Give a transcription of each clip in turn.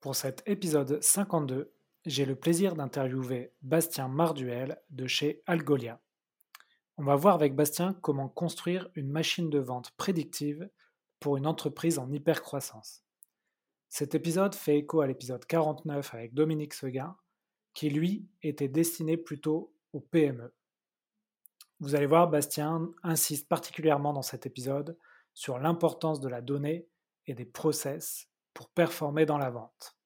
Pour cet épisode 52, j'ai le plaisir d'interviewer Bastien Marduel de chez Algolia. On va voir avec Bastien comment construire une machine de vente prédictive pour une entreprise en hypercroissance. Cet épisode fait écho à l'épisode 49 avec Dominique Seguin, qui lui était destiné plutôt aux PME. Vous allez voir, Bastien insiste particulièrement dans cet épisode sur l'importance de la donnée et des process performer dans la vente.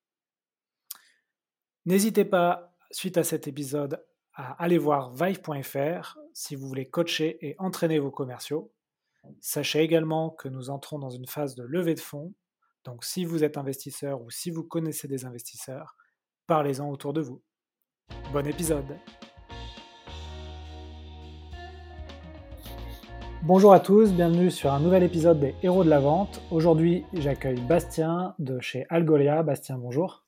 N'hésitez pas, suite à cet épisode, à aller voir Vive.fr si vous voulez coacher et entraîner vos commerciaux. Sachez également que nous entrons dans une phase de levée de fonds, donc si vous êtes investisseur ou si vous connaissez des investisseurs, parlez-en autour de vous. Bon épisode Bonjour à tous, bienvenue sur un nouvel épisode des Héros de la Vente. Aujourd'hui, j'accueille Bastien de chez Algolia. Bastien, bonjour.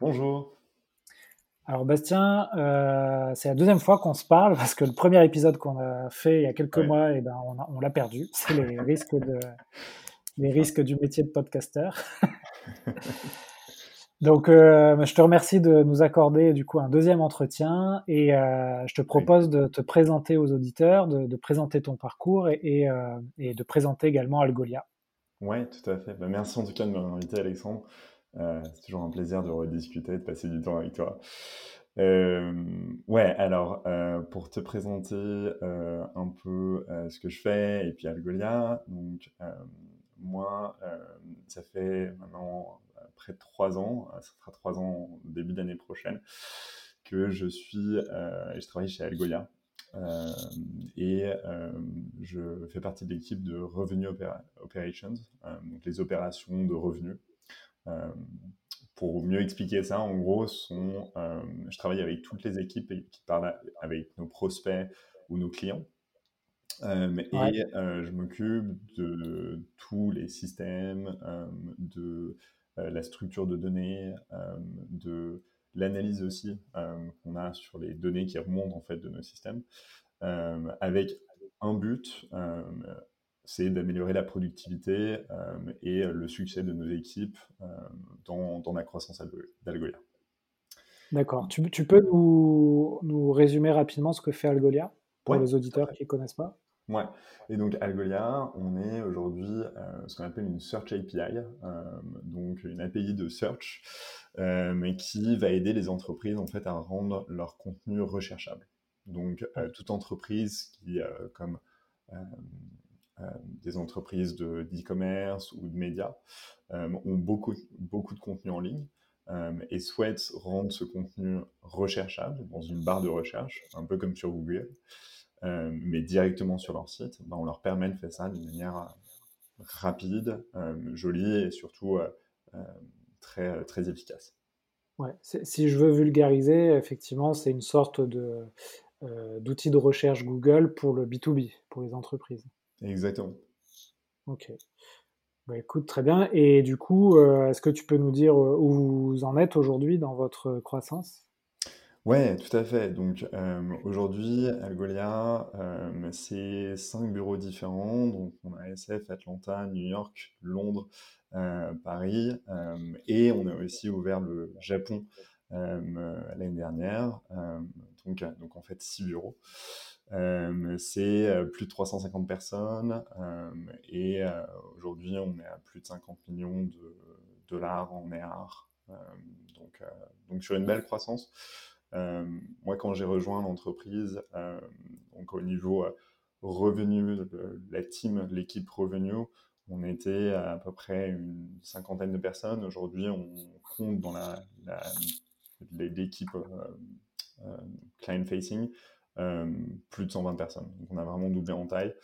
Bonjour. Alors Bastien, euh, c'est la deuxième fois qu'on se parle parce que le premier épisode qu'on a fait il y a quelques mois, et eh ben, on, l'a perdu. C'est les risques, de, les risques du métier de podcasteur. Donc, euh, je te remercie de nous accorder du coup un deuxième entretien et euh, je te propose de te présenter aux auditeurs, de, présenter ton parcours et, euh, et, de présenter également Algolia. Oui, tout à fait. Bah, merci en tout cas de m'avoir invité, Alexandre. c'est toujours un plaisir de rediscuter, de passer du temps avec toi. ouais, alors pour te présenter un peu ce que je fais et puis Algolia, donc moi, ça fait maintenant près de trois ans, euh, ça fera trois ans début d'année prochaine, que je suis, euh, et je travaille chez Algolia. Euh, et je fais partie de l'équipe de Revenue Operations, donc les opérations de revenus. pour mieux expliquer ça, en gros, sont, je travaille avec toutes les équipes qui parlent avec nos prospects ou nos clients. et je m'occupe de tous les systèmes, de la structure de données, euh, de l'analyse aussi euh, qu'on a sur les données qui remontent en fait de nos systèmes, avec un but, c'est d'améliorer la productivité et le succès de nos équipes dans, dans, la croissance d'Algolia. D'accord. Tu, tu, peux nous, nous, résumer rapidement ce que fait Algolia pour les auditeurs qui ne connaissent pas? Ouais. Et donc Algolia, on est aujourd'hui euh, ce qu'on appelle une Search API, euh, donc une API de search, euh, mais qui va aider les entreprises en fait à rendre leur contenu recherchable. Donc toute entreprise qui, comme des entreprises d'e-commerce ou de médias, ont beaucoup, beaucoup de contenu en ligne. et souhaitent rendre ce contenu recherchable dans une barre de recherche, un peu comme sur Google. Euh, mais directement sur leur site, ben, on leur permet de faire ça d'une manière euh, rapide, euh, jolie et surtout très, très efficace. Ouais, si je veux vulgariser, effectivement, c'est une sorte de, d'outil de recherche Google pour le B2B, pour les entreprises. Exactement. Ok. Bah, écoute, très bien. Et du coup, est-ce que tu peux nous dire où vous en êtes aujourd'hui dans votre croissance? Ouais, tout à fait. Donc aujourd'hui, Algolia, c'est cinq bureaux différents. Donc on a SF, Atlanta, New York, Londres, Paris, et on a aussi ouvert le Japon l'année dernière. donc, donc en fait six bureaux. c'est plus de 350 personnes et aujourd'hui on est à plus de 50 millions de dollars en AR. donc, donc sur une belle croissance. Euh, moi, quand j'ai rejoint l'entreprise, euh, donc au niveau euh, revenu, la team, l'équipe revenu, on était à, peu près une cinquantaine de personnes. Aujourd'hui, on compte dans la, l'équipe client facing plus de 120 personnes. Donc, on a vraiment doublé en taille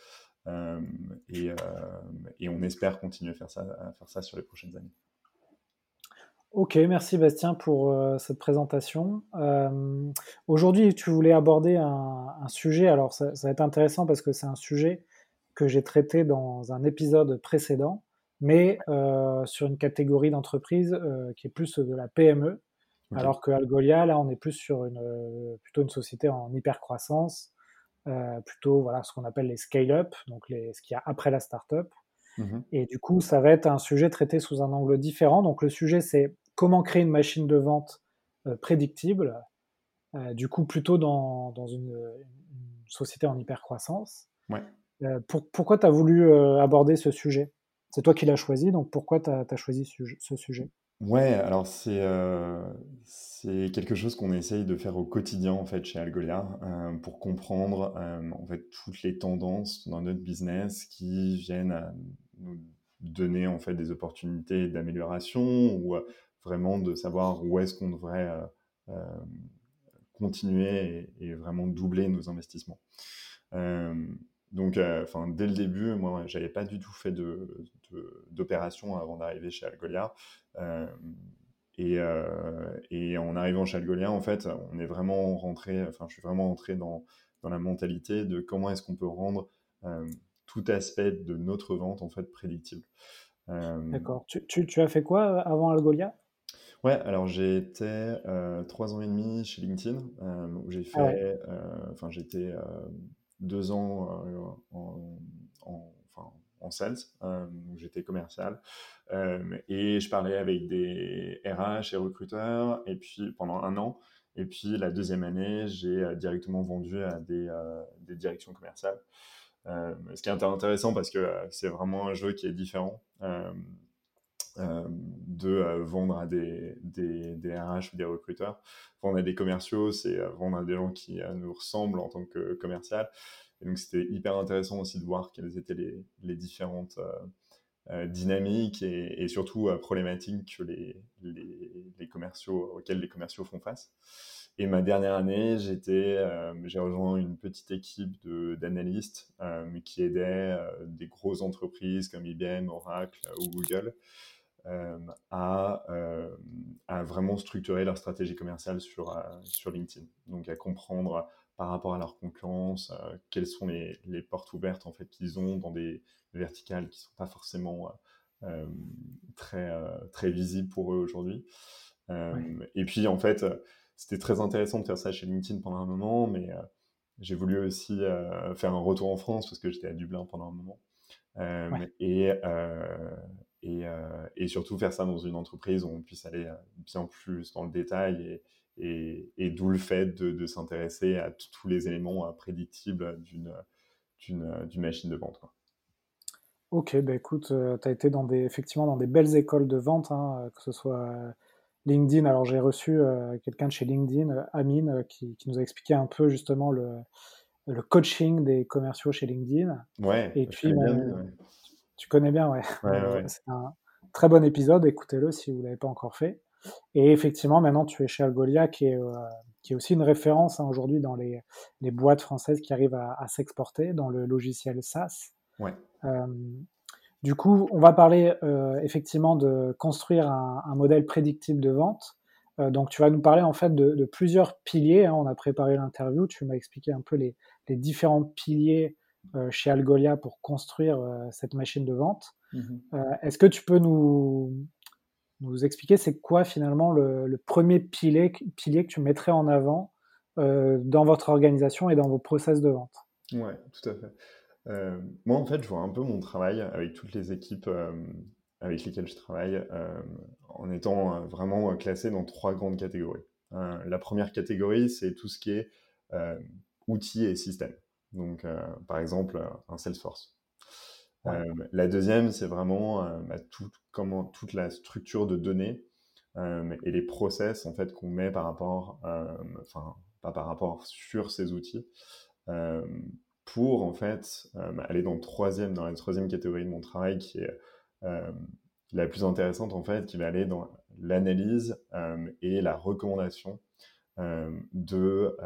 et, et, on espère continuer à faire ça, à faire ça sur les prochaines années. Ok, merci Bastien pour euh, cette présentation. Euh, aujourd'hui, tu voulais aborder un, sujet, alors ça, va être intéressant parce que c'est un sujet que j'ai traité dans un épisode précédent, mais euh, sur une catégorie d'entreprise qui est plus de la PME, alors que Algolia, là, on est plus sur une, plutôt une société en hypercroissance, plutôt voilà, ce qu'on appelle les scale-up, donc les, ce qu'il y a après la startup. Mmh et du coup, ça va être un sujet traité sous un angle différent. Donc le sujet, c'est comment créer une machine de vente prédictible, du coup plutôt dans, dans une, une, société en hypercroissance. Ouais. Pour, pourquoi tu as voulu aborder ce sujet? C'est toi qui l'as choisi, donc pourquoi tu as, choisi ce sujet? Ouais, alors c'est c'est quelque chose qu'on essaye de faire au quotidien en fait chez Algolia pour comprendre en fait toutes les tendances dans notre business qui viennent à nous donner en fait des opportunités d'amélioration ou vraiment de savoir où est-ce qu'on devrait continuer et, vraiment doubler nos investissements. donc, enfin, dès le début, moi, j'avais pas du tout fait d'opération avant d'arriver chez Algolia. Euh, et, euh, en arrivant chez Algolia, en fait, on est vraiment rentré, enfin, je suis vraiment rentré dans, la mentalité de comment est-ce qu'on peut rendre euh, tout aspect de notre vente en fait prédictible. D'accord. Tu, as fait quoi avant Algolia? Ouais, alors j'ai été trois ans et demi chez LinkedIn où j'ai ah fait, enfin j'étais deux ans en, en, en sales, euh, j'étais commercial, euh, et je parlais avec des RH et recruteurs, et puis pendant un an, et puis la deuxième année, j'ai euh, directement vendu à des, des directions commerciales. ce qui est intéressant parce que c'est vraiment un jeu qui est différent. De vendre à des, des, RH ou des recruteurs. Vendre à des commerciaux, c'est vendre à des gens qui nous ressemblent en tant que commercial. Et donc, c'était hyper intéressant aussi de voir quelles étaient les, différentes euh, euh, dynamiques et, surtout euh, problématiques que les, les, commerciaux, auxquelles les commerciaux font face. Et ma dernière année, j'ai rejoint une petite équipe d'analystes qui aidait des grosses entreprises comme IBM, Oracle ou Google à, à, vraiment structurer leur stratégie commerciale sur, sur LinkedIn. Donc à comprendre par rapport à leur concurrence, euh, quelles sont les, portes ouvertes en fait qu'ils ont dans des verticales qui sont pas forcément euh, euh, très très visibles pour eux aujourd'hui. Et puis en fait, c'était très intéressant de faire ça chez LinkedIn pendant un moment, mais j'ai voulu aussi faire un retour en France parce que j'étais à Dublin pendant un moment. et, et, et, surtout faire ça dans une entreprise où on puisse aller bien plus dans le détail et, et, d'où le fait de, s'intéresser à tous les éléments euh, prédictibles d'une machine de vente. Ok, bah écoute, euh, tu as été dans des, effectivement dans des belles écoles de vente, hein, euh, que ce soit LinkedIn. Alors j'ai reçu quelqu'un de chez LinkedIn, Amine, qui, nous a expliqué un peu justement le, le coaching des commerciaux chez LinkedIn. Ouais, et puis, bien, tu connais bien, ouais. C'est un très bon épisode, écoutez-le si vous ne l'avez pas encore fait. Et effectivement, maintenant, tu es chez Algolia, qui est, euh, qui est aussi une référence hein, aujourd'hui dans les, les, boîtes françaises qui arrivent à, s'exporter dans le logiciel SaaS. Ouais. Euh, du coup, on va parler euh, effectivement de construire un, un, modèle prédictible de vente. donc, tu vas nous parler en fait de, de plusieurs piliers. Hein. On a préparé l'interview. Tu m'as expliqué un peu les, les différents piliers chez Algolia pour construire cette machine de vente. Mmh est-ce que tu peux nous, nous expliquer c'est quoi finalement le, premier pilier, pilier, que tu mettrais en avant euh, dans votre organisation et dans vos process de vente? Ouais, tout à fait. Euh, moi, en fait, je vois un peu mon travail avec toutes les équipes euh, avec lesquelles je travaille en étant vraiment classé dans trois grandes catégories. la première catégorie, c'est tout ce qui est outils et systèmes. Donc, par exemple, un Salesforce. Euh, la deuxième, c'est vraiment euh, bah, tout, comment, toute la structure de données euh, et les process en fait qu'on met par rapport, enfin pas par rapport sur ces outils pour en fait aller dans le troisième, dans la troisième catégorie de mon travail qui est la plus intéressante en fait, qui va aller dans l'analyse et la recommandation de,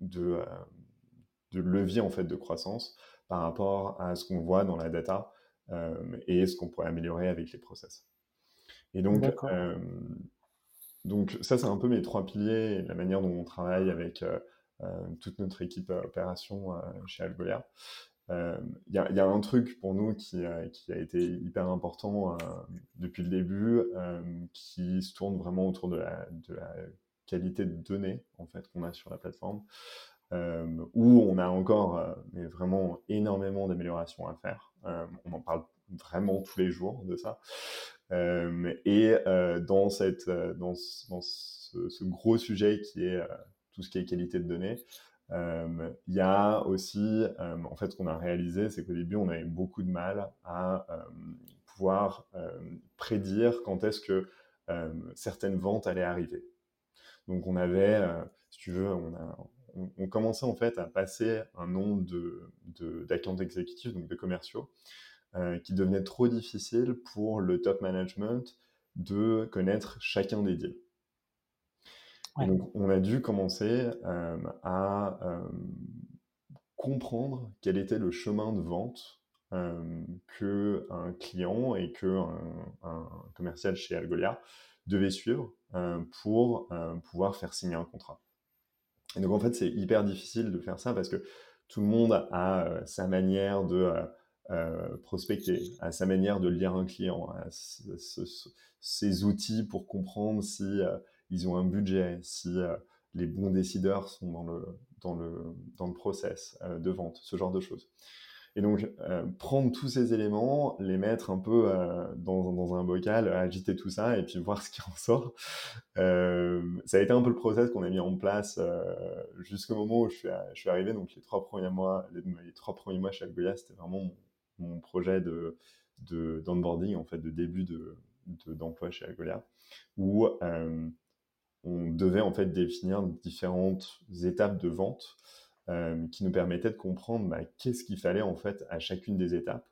de, de leviers en fait de croissance par rapport à ce qu'on voit dans la data euh, et ce qu'on pourrait améliorer avec les process. Et donc, euh, donc ça, c'est un peu mes trois piliers, la manière dont on travaille avec euh, toute notre équipe opération chez Algolia. Il y, y, a un truc pour nous qui, qui a été hyper important depuis le début, qui se tourne vraiment autour de la, de la qualité de données en fait qu'on a sur la plateforme. Euh, où on a encore euh, mais vraiment énormément d'améliorations à faire. Euh, on en parle vraiment tous les jours de ça. et dans, cette, dans, dans ce, gros sujet qui est tout ce qui est qualité de données, il y a aussi, en fait, ce qu'on a réalisé, c'est qu'au début, on avait beaucoup de mal à pouvoir prédire quand est-ce que certaines ventes allaient arriver. Donc, on avait, si tu veux, on, a, on, commençait en fait à passer un nombre de, d'accounts exécutifs, donc de commerciaux, qui devenait trop difficile pour le top management de connaître chacun des deals donc, on a dû commencer euh, à euh, comprendre quel était le chemin de vente euh, qu'un client et qu'un un commercial chez Algolia devait suivre pour pouvoir faire signer un contrat. Et donc, en fait, c'est hyper difficile de faire ça parce que tout le monde a sa manière de prospecter, a sa manière de lire un client, a ses outils pour comprendre si ils ont un budget, si euh, les bons décideurs sont dans le, dans le, dans le process euh, de vente, ce genre de choses. Et donc, euh, prendre tous ces éléments, les mettre un peu dans, dans, un bocal, agiter tout ça et puis voir ce qui en sort. ça a été un peu le process qu'on a mis en place jusqu'au moment où je suis, arrivé. Donc, les trois premiers mois, les, trois premiers mois chez Algolia, c'était vraiment mon, projet de d'onboarding, en fait, de début d'emploi de, chez Algolia, où on devait en fait définir différentes étapes de vente euh, qui nous permettaient de comprendre bah, qu'est-ce qu'il fallait en fait à chacune des étapes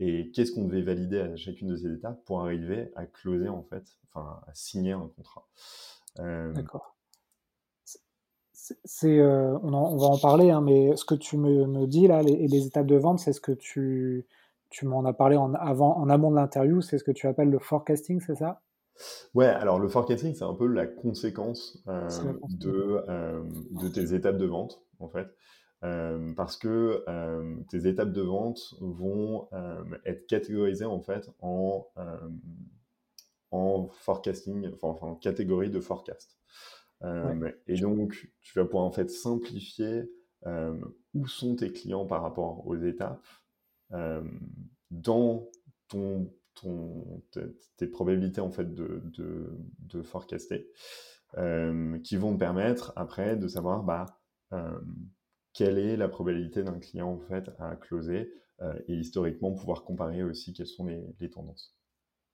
et qu'est-ce qu'on devait valider à chacune de ces étapes pour arriver à closer en fait, enfin à signer un contrat. Euh, D'accord. C'est, euh, on, va en parler, hein, mais ce que tu me, dis là, les, les, étapes de vente, c'est ce que tu, tu m'en as parlé en, avant, en amont de l'interview, c'est ce que tu appelles le forecasting, c'est ça? Ouais, alors le forecasting, c'est un peu la conséquence euh, de, euh, de tes étapes de vente, en fait. Euh, parce que tes étapes de vente vont être catégorisées, en fait, en, en forecasting, enfin, en catégorie de forecast. Et donc, tu vas pouvoir, en fait, simplifier où sont tes clients par rapport aux étapes dans ton tes probabilités en fait de, de, forecaster, euh, qui vont te permettre après de savoir bah, euh, quelle est la probabilité d'un client en fait à closer et historiquement pouvoir comparer aussi quelles sont les, tendances?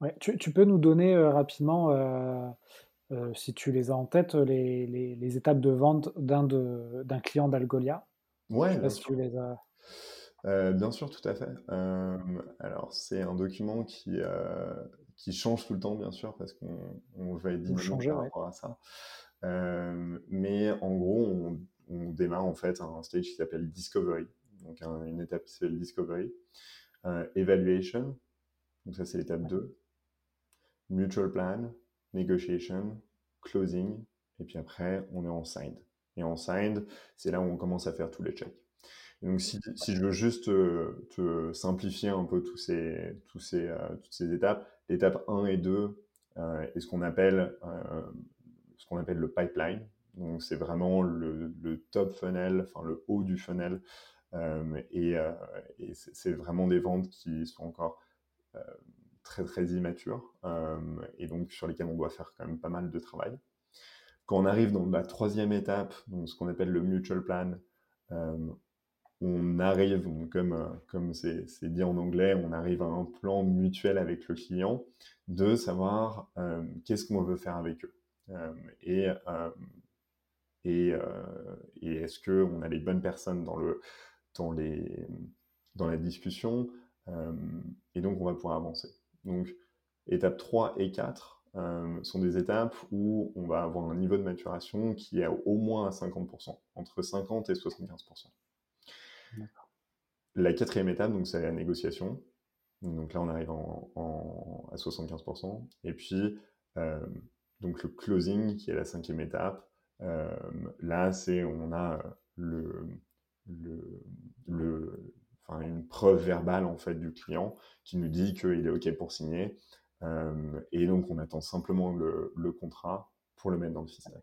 Ouais, tu, tu, peux nous donner rapidement, si tu les as en tête, les, les, étapes de vente d'un client d'Algolia? Ouais, bien sûr. les as... Euh, bien sûr, tout à fait. Euh, alors, c'est un document qui, qui change tout le temps, bien sûr, parce qu'on va être dynamique par rapport à ça. mais en gros, on, démarre en fait un stage qui s'appelle Discovery. Donc, une étape qui s'appelle Discovery. evaluation, donc ça, c'est l'étape 2. Mutual plan, negotiation, closing. Et puis après, on est en signed. Et en signed, c'est là où on commence à faire tous les checks donc, si, je veux juste euh, te, simplifier un peu tous ces, tous ces, euh, toutes ces étapes, l'étape 1 et 2 euh, est ce qu'on appelle, ce qu'on appelle le pipeline. Donc, c'est vraiment le, top funnel, enfin le haut du funnel. et, c'est vraiment des ventes qui sont encore très, très immatures et donc sur lesquelles on doit faire quand même pas mal de travail. Quand on arrive dans la troisième étape, ce qu'on appelle le mutual plan, on arrive, comme euh, c'est dit en anglais, on arrive à un plan mutuel avec le client de savoir euh, qu'est-ce qu'on veut faire avec eux. Euh, et et, et est-ce qu'on a les bonnes personnes dans, le, dans, les, dans la discussion Et donc, on va pouvoir avancer. Donc, étapes 3 et 4 sont des étapes où on va avoir un niveau de maturation qui est au moins à 50%, entre 50 et 75%. La quatrième étape, donc, c'est la négociation. Donc là, on arrive en, à 75%. Et puis, euh, donc le closing, qui est la cinquième étape. Euh, là, c'est on a le, le, enfin, une preuve verbale en fait du client qui nous dit qu'il est OK pour signer. Euh, et donc, on attend simplement le, le, contrat pour le mettre dans le système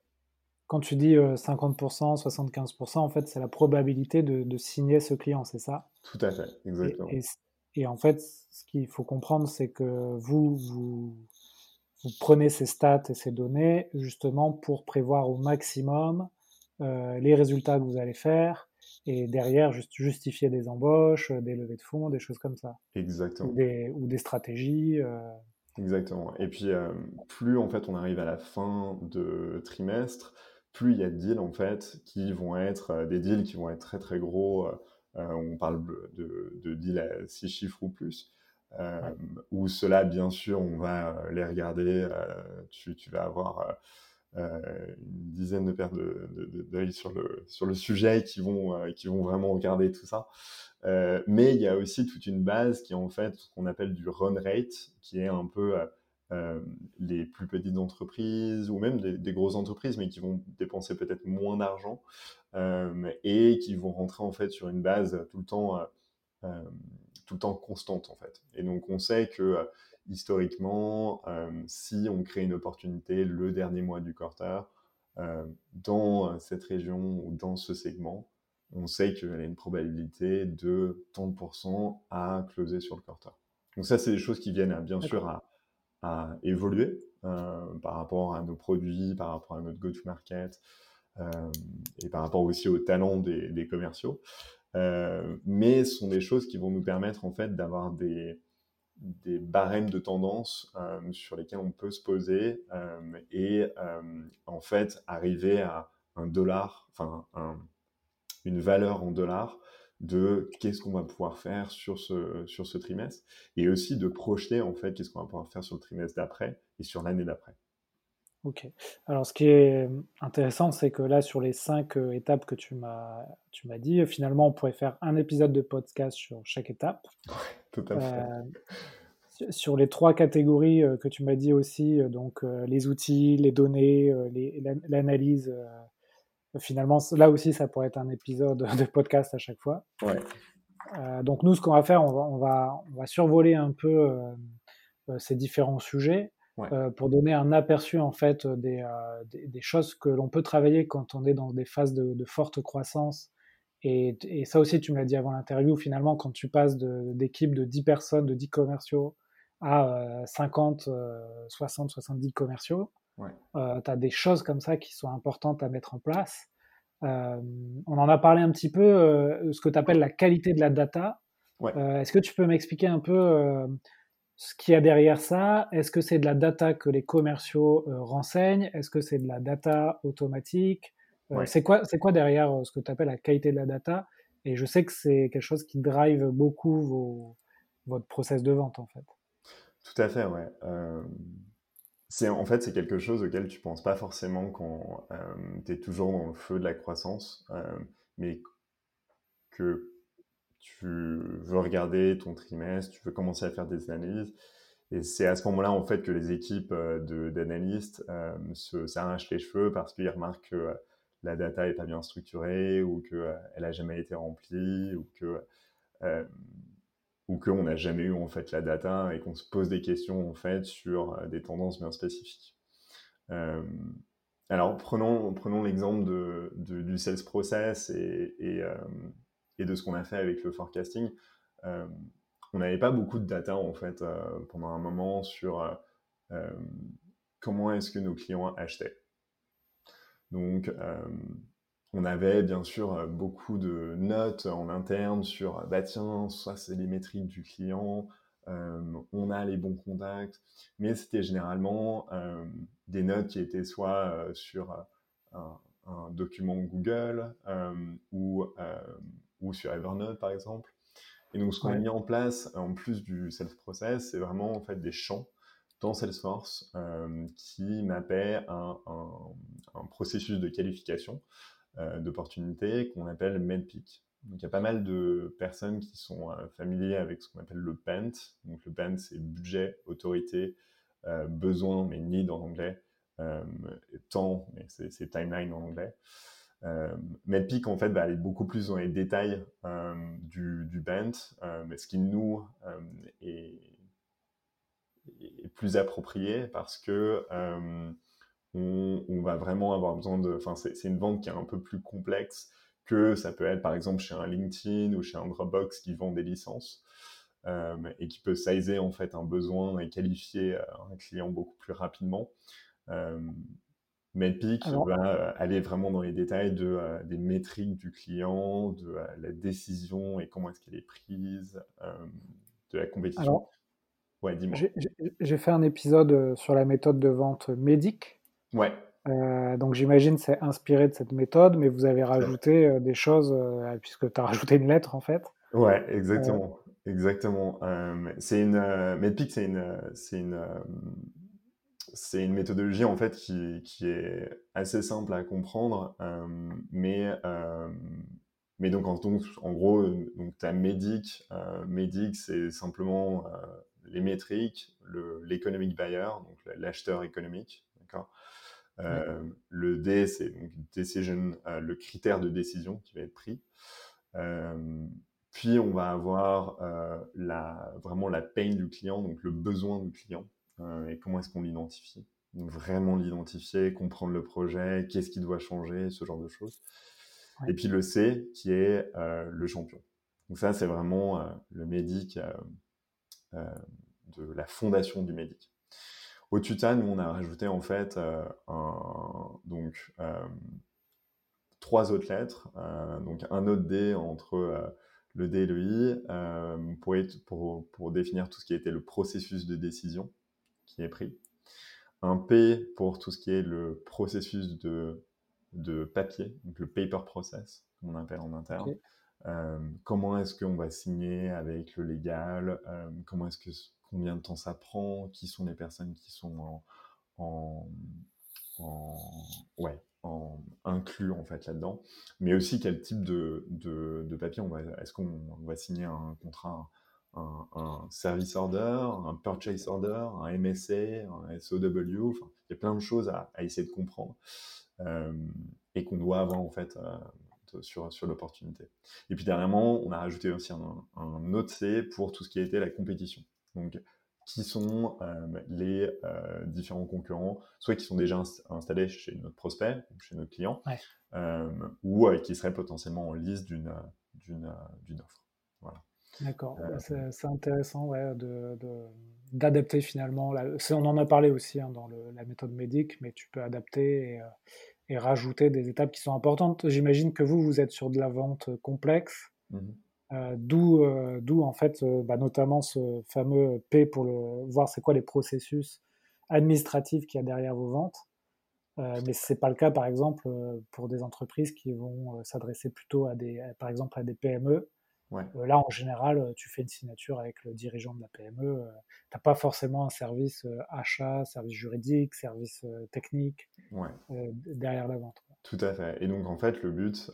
quand tu dis 50%, 75%, en fait, c'est la probabilité de, signer ce client, c'est ça? Tout à fait, exactement. Et en fait, ce qu'il faut comprendre, c'est que vous, vous, vous, prenez ces stats et ces données justement pour prévoir au maximum euh, les résultats que vous allez faire et derrière juste justifier des embauches, des levées de fonds, des choses comme ça. Exactement. Ou des, ou des stratégies. Euh. Exactement. Et puis, euh, plus en fait on arrive à la fin de trimestre, plus il y a de deals en fait qui vont être des deals qui vont être très très gros euh, on parle de, de deals à six chiffres ou plus. Euh, où cela, bien sûr, on va euh, les regarder. Tu, vas avoir une dizaine de paires d'œil de, sur, le, sur le sujet qui vont, qui vont vraiment regarder tout ça. mais il y a aussi toute une base qui est en fait ce qu'on appelle du run rate, qui est un peu les plus petites entreprises ou même des, des, grosses entreprises, mais qui vont dépenser peut-être moins d'argent euh, et qui vont rentrer en fait sur une base tout le temps, euh, euh, tout le temps constante en fait. Et donc on sait que historiquement, si on crée une opportunité le dernier mois du quarter dans cette région ou dans ce segment, on sait qu'il y a une probabilité de 30% à closer sur le quarter. Donc ça, c'est des choses qui viennent bien sûr à, à évoluer par rapport à nos produits, par rapport à notre go-to-market, euh, et par rapport aussi au talent des, commerciaux. Euh, mais ce sont des choses qui vont nous permettre en fait d'avoir des, des barèmes de tendance euh, sur lesquels on peut se poser et en fait arriver à un dollar, enfin une valeur en dollars de qu'est-ce qu'on va pouvoir faire sur ce, sur ce trimestre et aussi de projeter en fait qu'est-ce qu'on va pouvoir faire sur le trimestre d'après et sur l'année d'après. Ok. Alors, ce qui est intéressant, c'est que là, sur les cinq euh, étapes que tu m'as, tu m'as dit, finalement, on pourrait faire un épisode de podcast sur chaque étape. Tout à fait. Euh, sur les trois catégories euh, que tu m'as dit aussi, donc les outils, les données, l'analyse, finalement, là aussi, ça pourrait être un épisode de podcast à chaque fois. Ouais. donc, nous, ce qu'on va faire, on va, on va, on va survoler un peu ces différents sujets. Euh, pour donner un aperçu en fait euh, euh, des, des, choses que l'on peut travailler quand on est dans des phases de, forte croissance. Et, et, ça aussi, tu me l'as dit avant l'interview, finalement, quand tu passes d'équipes de, de, 10 personnes, de 10 commerciaux à 50, 60, 70 commerciaux, tu as des choses comme ça qui sont importantes à mettre en place. on en a parlé un petit peu, ce que tu appelles la qualité de la data. Est-ce que tu peux m'expliquer un peu ce qu'il y a derrière ça, est-ce que c'est de la data que les commerciaux euh, renseignent? Est-ce que c'est de la data automatique? Euh, C'est quoi, quoi derrière euh, ce que tu appelles la qualité de la data? Et je sais que c'est quelque chose qui drive beaucoup vos, votre process de vente en fait. Tout à fait, ouais. c'est, en fait, c'est quelque chose auquel tu penses pas forcément quand tu es toujours dans le feu de la croissance, mais que tu veux regarder ton trimestre, tu veux commencer à faire des analyses. Et c'est à ce moment-là, en fait, que les équipes euh, d'analystes euh, s'arrachent les cheveux parce qu'ils remarquent que euh, la data n'est pas bien structurée ou qu'elle euh, n'a jamais été remplie ou que ou qu'on n'a jamais eu en fait la data et qu'on se pose des questions en fait sur des tendances bien spécifiques. alors prenons, prenons l'exemple du sales process et, et de ce qu'on a fait avec le forecasting, euh, on n'avait pas beaucoup de data en fait euh, pendant un moment sur euh, comment est-ce que nos clients achetaient. Donc, on avait bien sûr beaucoup de notes en interne sur bah tiens, ça c'est les métriques du client, on a les bons contacts, mais c'était généralement des notes qui étaient soit sur un, un, document Google ou ou sur Evernote par exemple. Et donc, ce qu'on a mis en place, en plus du sales process, c'est vraiment en fait des champs dans Salesforce euh, qui mappaient un, un, processus de qualification euh, d'opportunités qu'on appelle MEDPIC. Donc, il y a pas mal de personnes qui sont euh, familiers avec ce qu'on appelle le PENT. Donc, le PENT, c'est budget, autorité, euh, besoin, mais need en anglais, temps, mais c'est timeline en anglais. Euh, MedPeak, fait, va aller beaucoup plus dans les détails euh, du, du band, euh, mais ce qui nous est, plus approprié parce que on, va vraiment avoir besoin de. Enfin, c'est une vente qui est un peu plus complexe que ça peut être par exemple chez un LinkedIn ou chez un Dropbox qui vend des licences. et qui peut sizer en fait un besoin et qualifier un client beaucoup plus rapidement. Medpic va aller vraiment dans les détails de, des métriques du client, de la décision et comment est-ce qu'elle est prise, de la compétition. Alors, ouais, dis-moi. J'ai fait un épisode sur la méthode de vente médic. Ouais. Euh, donc j'imagine c'est inspiré de cette méthode, mais vous avez rajouté des choses, puisque tu as rajouté une lettre en fait. Ouais, exactement. Exactement. c'est une, Medpic, c'est une, c'est une, c'est une méthodologie en fait qui, qui, est assez simple à comprendre, euh, mais, euh, mais donc en, donc en, gros, donc tu as Médic. Euh, Médic, c'est simplement les métriques, l'économic buyer, donc l'acheteur économique. D'accord? Le D, c'est decision, le critère de décision qui va être pris. puis on va avoir la, vraiment la pain du client, donc le besoin du client. Euh, et comment est-ce qu'on l'identifie? vraiment l'identifier, comprendre le projet, qu'est-ce qui doit changer, ce genre de choses. Et puis le C, qui est euh, le champion. Donc ça, c'est vraiment euh, le médic de la fondation du médic. Au tutan, nous, on a rajouté en fait un, donc, trois autres lettres, donc un autre D entre le D et le I, pour, pour, pour, définir tout ce qui était le processus de décision qui est pris. Un P pour tout ce qui est le processus de, de papier, donc le paper process, comme on appelle en interne. Euh, comment est-ce qu'on va signer avec le légal? Euh, Comment est-ce que combien de temps ça prend? Qui sont les personnes qui sont en, en, ouais, en inclus en fait là-dedans? Mais aussi quel type de, de, de papier on va Est-ce qu'on va signer un contrat un, service order, un purchase order, un MSA, un SOW. Enfin, il y a plein de choses à, essayer de comprendre euh, et qu'on doit avoir en fait euh, sur, sur l'opportunité. Et puis dernièrement, on a rajouté aussi un, un, autre C pour tout ce qui a été la compétition. Donc, qui sont euh, les différents concurrents, soit qui sont déjà installés chez notre prospect, chez notre client, ou qui seraient potentiellement en liste d'une offre. Voilà. D'accord, bah, c'est intéressant ouais, d'adapter de, finalement. on en a parlé aussi hein, dans la méthode médic, mais tu peux adapter et, euh, rajouter des étapes qui sont importantes. J'imagine que vous, vous êtes sur de la vente complexe, euh, euh, d'où en fait bah, notamment ce fameux P pour le, voir c'est quoi les processus administratifs qu'il y a derrière vos ventes. mais ce n'est pas le cas, par exemple, pour des entreprises qui vont s'adresser plutôt à des, par exemple, à des PME euh, là, en général, euh, tu fais une signature avec le dirigeant de la PME. Euh, tu n'as pas forcément un service achat, service juridique, service technique derrière la vente. Tout à fait. Et donc, en fait, le but,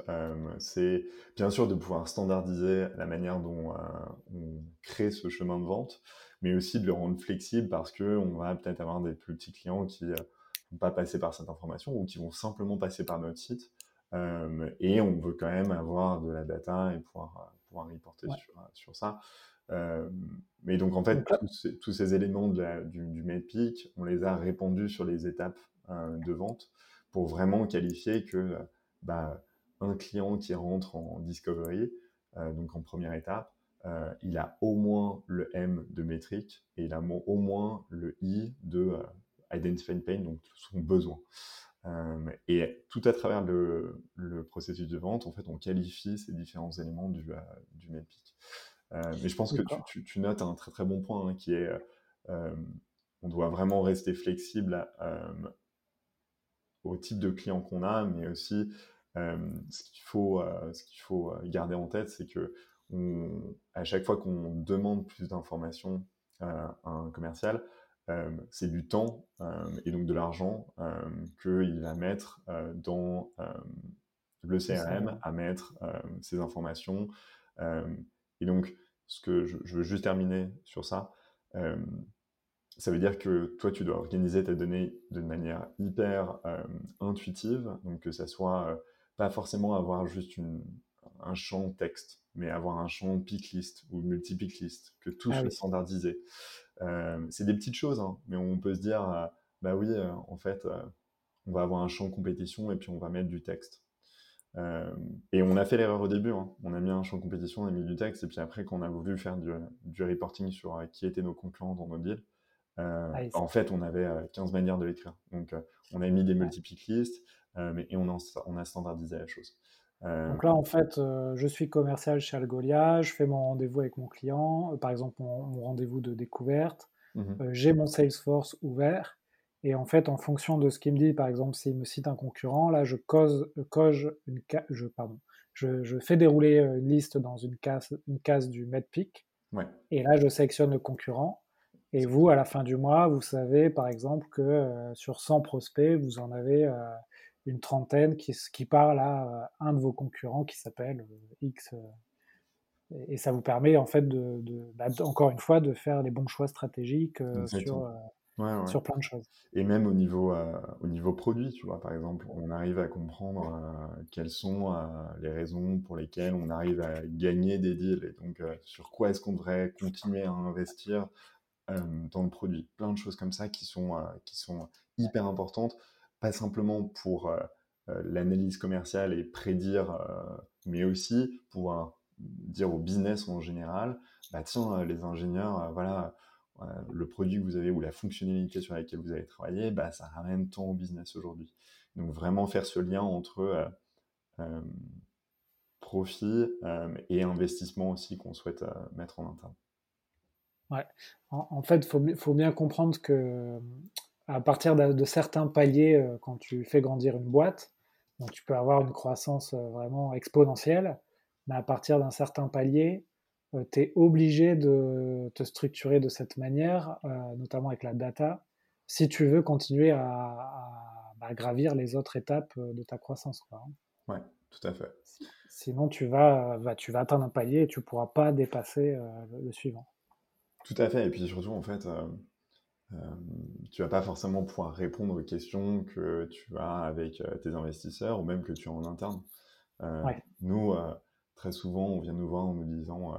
c'est bien sûr de pouvoir standardiser la manière dont on crée ce chemin de vente, mais aussi de le rendre flexible parce qu'on va peut-être avoir des plus petits clients qui ne vont pas passer par cette information ou qui vont simplement passer par notre site. et on veut quand même avoir de la data et pouvoir pouvoir reporter sur, euh, sur, ça. Euh, mais donc, en fait, tous, ces, éléments de du, du MedPeak, on les a répandus sur les étapes euh, de vente pour vraiment qualifier que bah, un client qui rentre en discovery, donc en première étape, il a au moins le M de métrique et il a au moins le I de identify pain, donc son besoin. Euh, et tout à travers le, processus de vente, en fait, on qualifie ces différents éléments du, euh, du MEDPIC. Euh, mais je pense que tu, notes un très très bon point hein, qui est on doit vraiment rester flexible au type de client qu'on a, mais aussi ce qu'il faut, ce qu'il faut garder en tête, c'est que à chaque fois qu'on demande plus d'informations à un commercial, euh, c'est du temps euh, et donc de l'argent euh, qu'il va mettre dans le CRM, à mettre ces informations. et donc, ce que je, veux juste terminer sur ça, ça veut dire que toi, tu dois organiser tes données de manière hyper intuitive, donc que ça soit pas forcément avoir juste un champ texte, mais avoir un champ pick list ou multi-pick list, que tout ah soit standardisé. Euh, c'est des petites choses, hein, mais on peut se dire, euh, bah oui, euh, en fait, on va avoir un champ compétition et puis on va mettre du texte. et on a fait l'erreur au début. Hein. On a mis un champ de compétition, on a mis du texte, et puis après, quand on a voulu faire du, du reporting sur qui étaient nos concurrents dans nos deals, ah en fait, on avait 15 manières de l'écrire. Donc, on a mis des multi-pick lists, mais, et on a, on a standardisé la chose. Donc là, en fait, je suis commercial chez Algolia, je fais mon rendez-vous avec mon client, par exemple mon, rendez-vous de découverte, mmh j'ai mon Salesforce ouvert, et en fait, en fonction de ce qu'il me dit, par exemple, s'il me cite un concurrent, là, je cause, une je, pardon, je, fais dérouler une liste dans une case, une case du MedPick, et là, je sélectionne le concurrent. Et vous, à la fin du mois, vous savez, par exemple, que sur 100 prospects, vous en avez une trentaine qui, qui parle à un de vos concurrents qui s'appelle X. et ça vous permet, en fait, de, bah, encore une fois, de faire les bons choix stratégiques sur sur plein de choses. Et même au niveau, euh, au niveau produit, tu vois, par exemple, on arrive à comprendre euh, quelles sont euh, les raisons pour lesquelles on arrive à gagner des deals et donc sur quoi est-ce qu'on devrait continuer à investir dans le produit. Plein de choses comme ça qui sont, qui sont hyper importantes, pas simplement pour l'analyse commerciale et prédire, mais aussi pouvoir dire au business en général, bah tiens, les ingénieurs, voilà, le produit que vous avez ou la fonctionnalité sur laquelle vous avez travaillé, bah, ça ramène tant au business aujourd'hui. Donc vraiment faire ce lien entre euh, euh, profit euh, et investissement aussi qu'on souhaite mettre en interne. Ouais. En, fait, il faut, bien comprendre que à partir de, certains paliers, quand tu fais grandir une boîte, donc tu peux avoir une croissance vraiment exponentielle, mais à partir d'un certain palier, euh, tu es obligé de te structurer de cette manière, euh, notamment avec la data, si tu veux continuer à, gravir les autres étapes euh, de ta croissance. Quoi. Hein. Ouais, tout à fait. Sinon, tu vas, tu vas atteindre un palier et tu ne pourras pas dépasser le, suivant. Tout à fait. Et puis surtout, en fait, tu vas pas forcément pouvoir répondre aux questions que tu as avec tes investisseurs ou même que tu as en interne. Nous, très souvent, on vient nous voir en nous disant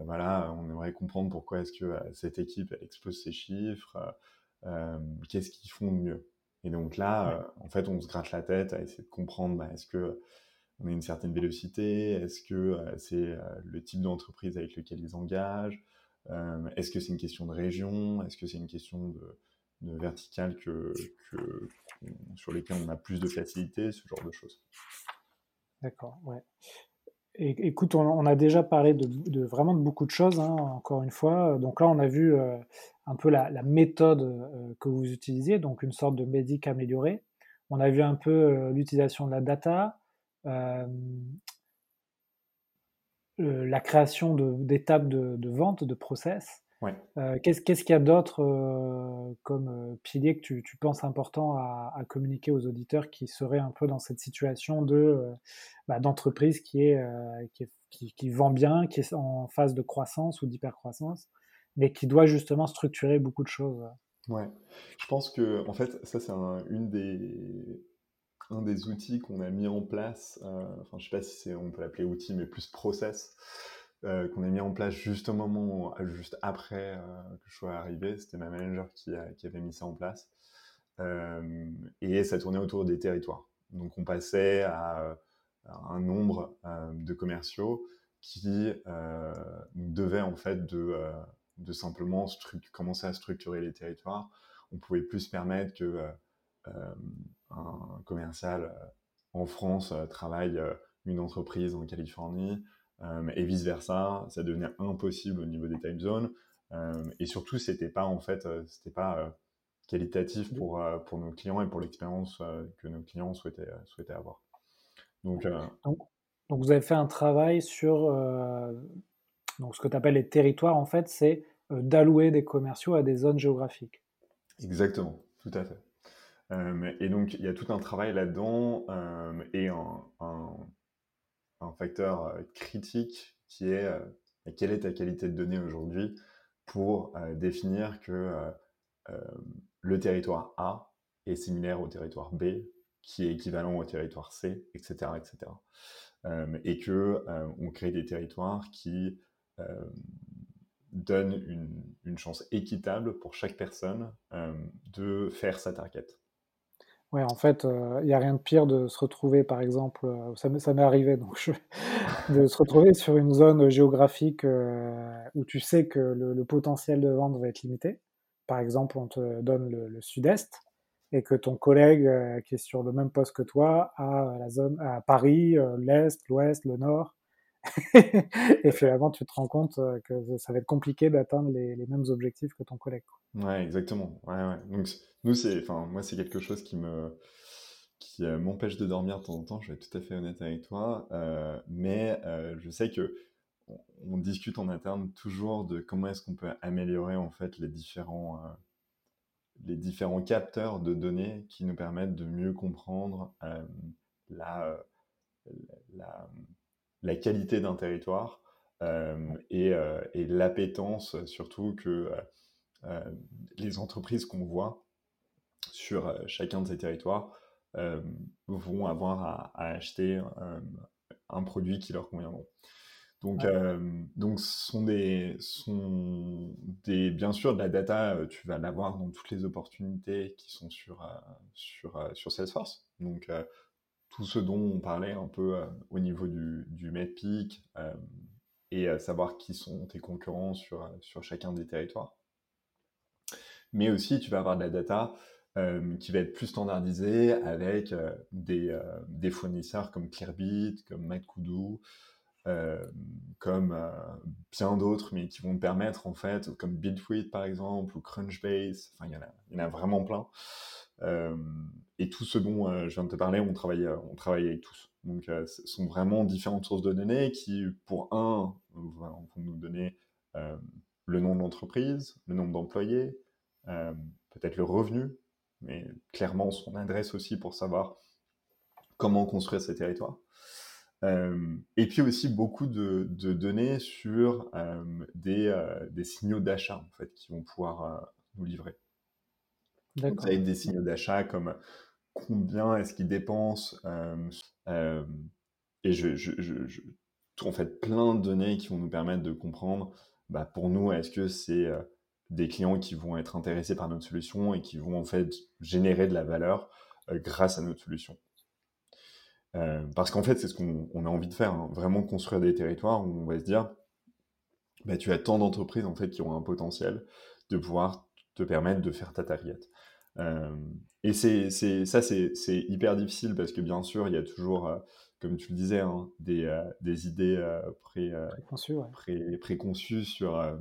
ben voilà, on aimerait comprendre pourquoi est-ce que euh, cette équipe explose ses chiffres, euh, euh, qu'est-ce qu'ils font de mieux? Et donc là, en fait, on se gratte la tête à essayer de comprendre, bah, est-ce que on a une certaine vélocité, est-ce que c'est le type d'entreprise avec lequel ils engagent, est-ce que c'est une question de région, est-ce que c'est une question de, de que, sur lesquelles on a plus de facilité, ce genre de choses. D'accord, ouais écoute, on, a déjà parlé de, vraiment de beaucoup de choses, hein, encore une fois. Donc là, on a vu euh, un peu la, méthode euh, que vous utilisiez, donc une sorte de médic amélioré. On a vu un peu euh, l'utilisation de la data, la création d'étapes de, vente, de process. Euh, qu'est-ce qu'il y a d'autre euh, comme euh, pilier que tu, penses important à, communiquer aux auditeurs qui seraient un peu dans cette situation de bah, d'entreprise qui est, qui, qui, vend bien, qui est en phase de croissance ou d'hypercroissance, mais qui doit justement structurer beaucoup de choses? Ouais, je pense que en fait ça c'est un, une des un des outils qu'on a mis en place. enfin je sais pas si on peut l'appeler outil, mais plus process. Euh, qu'on a mis en place juste au moment, juste après euh, que je sois arrivé. C'était ma manager qui, avait mis ça en place. Euh, et ça tournait autour des territoires. Donc on passait à, un nombre de commerciaux qui devaient en fait de, simplement commencer à structurer les territoires. On pouvait plus permettre que un commercial en France travaille une entreprise en Californie, euh, et vice versa, ça devenait impossible au niveau des time zones. Euh, et surtout, c'était pas en fait, euh, c'était pas qualitatif pour, pour nos clients et pour l'expérience que nos clients souhaitaient, souhaitaient avoir. Donc, donc, donc, vous avez fait un travail sur donc ce que tu appelles les territoires, en fait, c'est d'allouer des commerciaux à des zones géographiques. Exactement, tout à fait. Et donc, il y a tout un travail là-dedans et un, facteur euh, critique qui est euh, quelle est ta qualité de données aujourd'hui pour euh, définir que le territoire A est similaire au territoire B, qui est équivalent au territoire C, etc. etc. et que on crée des territoires qui donnent une, chance équitable pour chaque personne de faire sa target. Ouais, en fait, il n'y a rien de pire de se retrouver, par exemple, ça m'est arrivé, donc je de se retrouver sur une zone géographique, où tu sais que le potentiel de vente va être limité. Par exemple, on te donne le sud-est et que ton collègue, qui est sur le même poste que toi a la zone à Paris, l'est, l'ouest, le nord et finalement, tu te rends compte que ça va être compliqué d'atteindre les mêmes objectifs que ton collègue, Ouais, exactement. Ouais, ouais. Donc nous, c'est enfin, moi, c'est quelque chose qui me qui, m'empêche de dormir de temps en temps, je vais être tout à fait honnête avec toi, mais je sais que on discute en interne toujours de comment est-ce qu'on peut améliorer, en fait, les différents, les différents capteurs de données qui nous permettent de mieux comprendre, la la qualité d'un territoire et, et l'appétence surtout que les entreprises qu'on voit sur chacun de ces territoires vont avoir à, acheter un produit qui leur conviendront. Donc, donc sont des, sont des, bien sûr, de la data, tu vas l'avoir dans toutes les opportunités qui sont sur, sur, sur Salesforce. Donc, tout ce dont on parlait un peu euh, au niveau du, du MedPeak euh, et savoir qui sont tes concurrents sur, sur chacun des territoires. Mais aussi, tu vas avoir de la data euh, qui va être plus standardisée avec des, des, fournisseurs comme Clearbit, comme MadKudu, comme bien d'autres, mais qui vont te permettre, en fait, comme Bitwit par exemple, ou Crunchbase, enfin, il y, y, en a vraiment plein, euh, et tout ce dont euh, je viens de te parler, on travaille, euh, on travaille avec tous. Donc, ce sont vraiment différentes sources de données qui, pour un, vont nous donner le nom de l'entreprise, le nombre d'employés, peut-être le revenu, mais clairement son adresse aussi pour savoir comment construire ces territoires. et puis aussi beaucoup de, données sur des, des, signaux d'achat en fait, qui vont pouvoir nous livrer. Donc, ça des signaux d'achat comme combien est-ce qu'ils dépensent. et je, je, en fait plein de données qui vont nous permettre de comprendre, bah, pour nous, est-ce que c'est des clients qui vont être intéressés par notre solution et qui vont en fait générer de la valeur grâce à notre solution? parce qu'en fait, c'est ce qu'on a envie de faire, hein, vraiment construire des territoires où on va se dire, bah, tu as tant d'entreprises en fait qui ont un potentiel de pouvoir te permettre de faire ta target. Euh, et c'est, ça, c'est hyper difficile parce que bien sûr, il y a toujours, euh, comme tu le disais, hein, des, euh, des, idées pré, préconçues, sur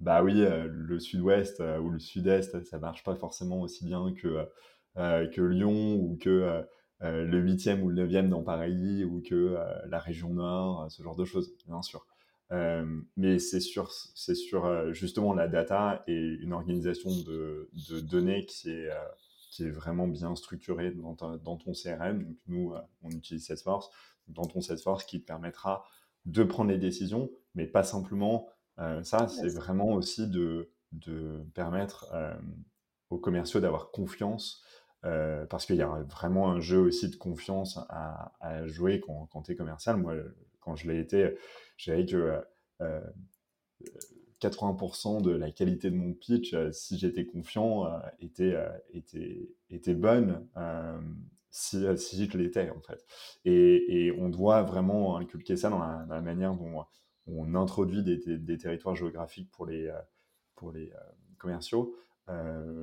bah oui, le sud-ouest ou le sud-est, ça marche pas forcément aussi bien que, que Lyon ou que le 8e ou le 9e dans Paris ou que la région nord, ce genre de choses, bien sûr. Euh, mais c'est sur, c'est sur euh, justement la data et une organisation de, de données qui est, euh, qui est vraiment bien structurée dans, dans ton CRM. Donc nous, on utilise Salesforce. Dans ton Salesforce qui te permettra de prendre les décisions, mais pas simplement ça, c'est vraiment aussi de, de permettre aux commerciaux d'avoir confiance parce qu'il y a vraiment un jeu aussi de confiance à, à jouer quand, quand tu es commercial. Moi, quand je l'ai été, j'avais que 80% de la qualité de mon pitch, euh, si j'étais confiant, euh, était, euh, était, était bonne si, si je l'étais, en fait. Et, on doit vraiment inculquer ça dans la, manière dont on introduit des, territoires géographiques pour les, pour les commerciaux,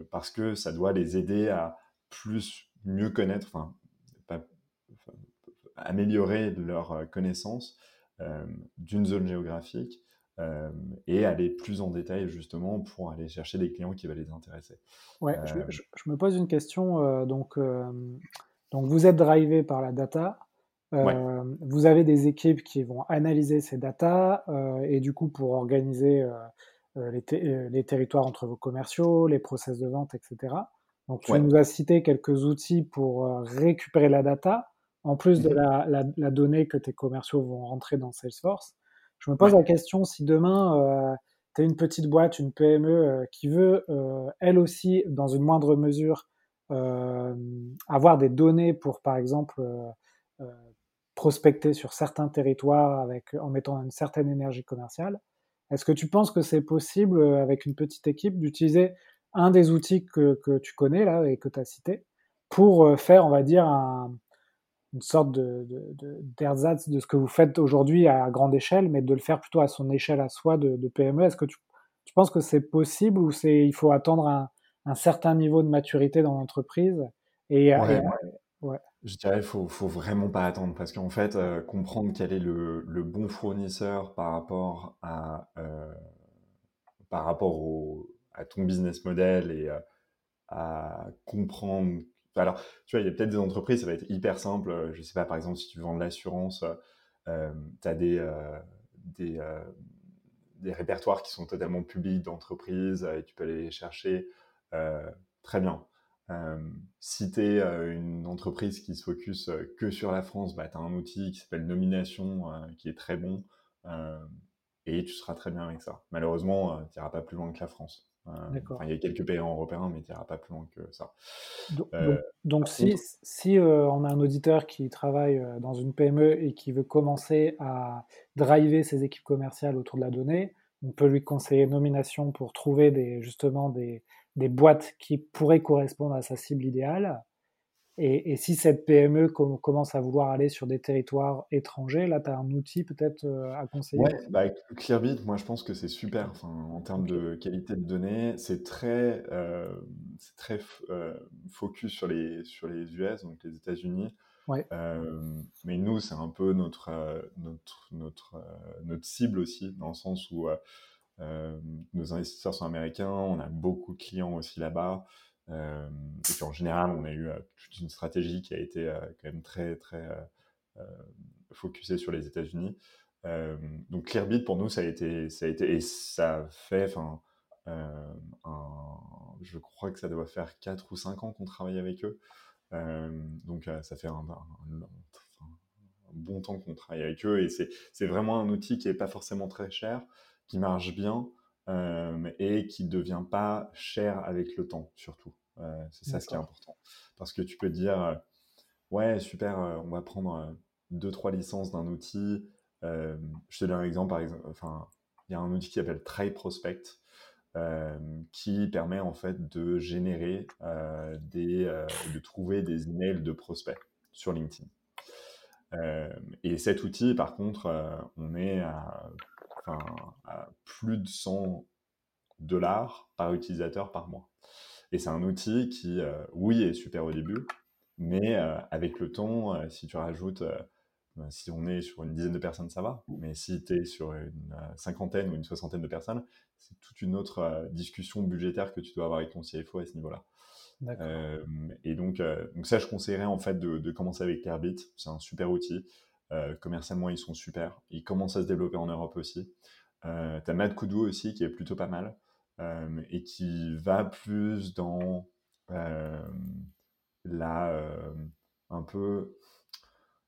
parce que ça doit les aider à plus mieux connaître, améliorer leur connaissance d'une zone géographique et aller plus en détail justement pour aller chercher des clients qui va les intéresser. Ouais, je, me pose une question. donc, donc, vous êtes drivé par la data. Vous avez des équipes qui vont analyser ces data et du coup pour organiser les, les, territoires entre vos commerciaux, les process de vente, etc. Donc tu nous as cité quelques outils pour récupérer la data en plus de mmh la, la, donnée que tes commerciaux vont rentrer dans Salesforce. Je me pose la question si demain, euh, tu as une petite boîte, une PME euh, qui veut, euh, elle aussi, dans une moindre mesure, avoir des données pour, par exemple, prospecter sur certains territoires avec, en mettant une certaine énergie commerciale. Est-ce que tu penses que c'est possible, avec une petite équipe, d'utiliser un des outils que, que, tu connais là et que tu as cité pour faire, on va dire, une sorte de, d'ersatz de, ce que vous faites aujourd'hui à grande échelle, mais de le faire plutôt à son échelle à soi de, PME. Est-ce que tu, tu, penses que c'est possible ou c'est, il faut attendre un, un certain niveau de maturité dans l'entreprise et, ouais, Je dirais qu'il faut, faut vraiment pas attendre parce qu'en fait, comprendre quel est le, le, bon fournisseur par rapport à, par rapport au, à ton business model et à comprendre. Alors, tu vois, il y a peut-être des entreprises, ça va être hyper simple. Je sais pas, par exemple, si tu vends de l'assurance, euh, tu as des, répertoires qui sont totalement publics d'entreprise et tu peux aller les chercher. très bien. si tu es une entreprise qui se focus que sur la France, bah, tu as un outil qui s'appelle Nomination qui est très bon et tu seras très bien avec ça. Malheureusement, tu n'iras pas plus loin que la France. il y a quelques pays européens, mais tu n'iras pas plus loin que ça. Donc, si, si on a un auditeur qui travaille dans une PME et qui veut commencer à driver ses équipes commerciales autour de la donnée, on peut lui conseiller nomination pour trouver des, justement des, des boîtes qui pourraient correspondre à sa cible idéale. Et, si cette PME commence à vouloir aller sur des territoires étrangers, là, tu as un outil peut-être euh, à conseiller Ouais, bah, Clearbit, moi je pense que c'est super enfin, en termes de qualité de données. C'est très, euh, très euh, focus sur les, sur les US, donc les États-Unis. Ouais. mais nous, c'est un peu notre, notre, notre, notre cible aussi, dans le sens où nos investisseurs sont américains, on a beaucoup de clients aussi là-bas. Euh, et puis en général, on a eu euh, toute une stratégie qui a été euh, quand même très, très focusée sur les États-Unis. donc Clearbit, pour nous, ça a été, ça a été et ça fait, enfin, je crois que ça doit faire 4 ou 5 ans qu'on travaille avec eux. donc ça fait un, bon temps qu'on travaille avec eux et c'est vraiment un outil qui n'est pas forcément très cher, qui marche bien et qui ne devient pas cher avec le temps surtout c'est ça ce qui est important. Parce que tu peux dire, ouais, super, on va prendre deux, trois licences d'un outil. je te donne un exemple, par exemple, enfin, il y a un outil qui s'appelle Try Prospect. qui permet en fait de générer des, de trouver des emails de prospects sur LinkedIn. et cet outil, par contre, on est à, à, plus de 100 dollars par utilisateur par mois. Et c'est un outil qui, euh, oui, est super au début, mais euh, avec le temps, euh, si tu rajoutes, ben, si on est sur une dizaine de personnes, ça va. Mais si tu es sur une cinquantaine ou une soixantaine de personnes, c'est toute une autre discussion budgétaire que tu dois avoir avec ton CFO à ce niveau-là. et donc, donc, ça, je conseillerais en fait de, commencer avec Carbit. C'est un super outil. commercialement, ils sont super. Ils commencent à se développer en Europe aussi. tu as Mad aussi qui est plutôt pas mal. Euh, et qui va plus dans euh, la euh, un peu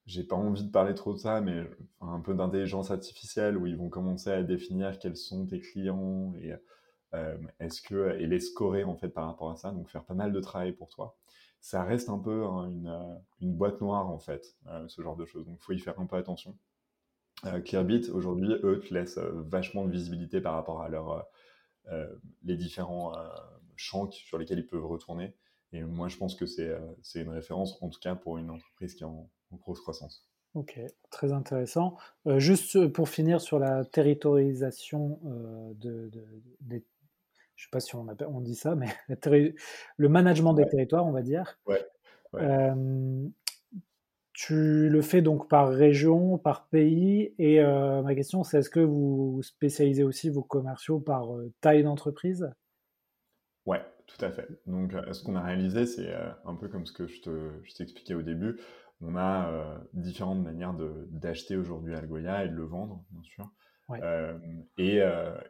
j'ai pas envie de parler trop de ça, mais un peu d'intelligence artificielle où ils vont commencer à définir quels sont tes clients et est-ce que et les scorer en fait par rapport à ça, donc faire pas mal de travail pour toi. Ça reste un peu hein, une, une, boîte noire en fait, ce genre de choses. Donc faut y faire un peu attention. Clearbit aujourd'hui, eux, te laissent vachement de visibilité par rapport à leur les différents euh, champs sur lesquels ils peuvent retourner. Et moi, je pense que c'est euh, une référence, en tout cas pour une entreprise qui est en, grosse croissance. Ok, très intéressant. juste pour finir sur la territorialisation de, des, je ne sais pas si on, on, dit ça, mais le management des territoires, on va dire. Ouais, tu le fais donc par région, par pays. Et euh, ma question, c'est est-ce que vous spécialisez aussi vos commerciaux par euh, taille d'entreprise? Ouais, tout à fait. Donc, euh, ce qu'on a réalisé, c'est un peu comme ce que je t'expliquais au début. On a différentes manières d'acheter aujourd'hui Algolia et de le vendre, bien sûr. Et,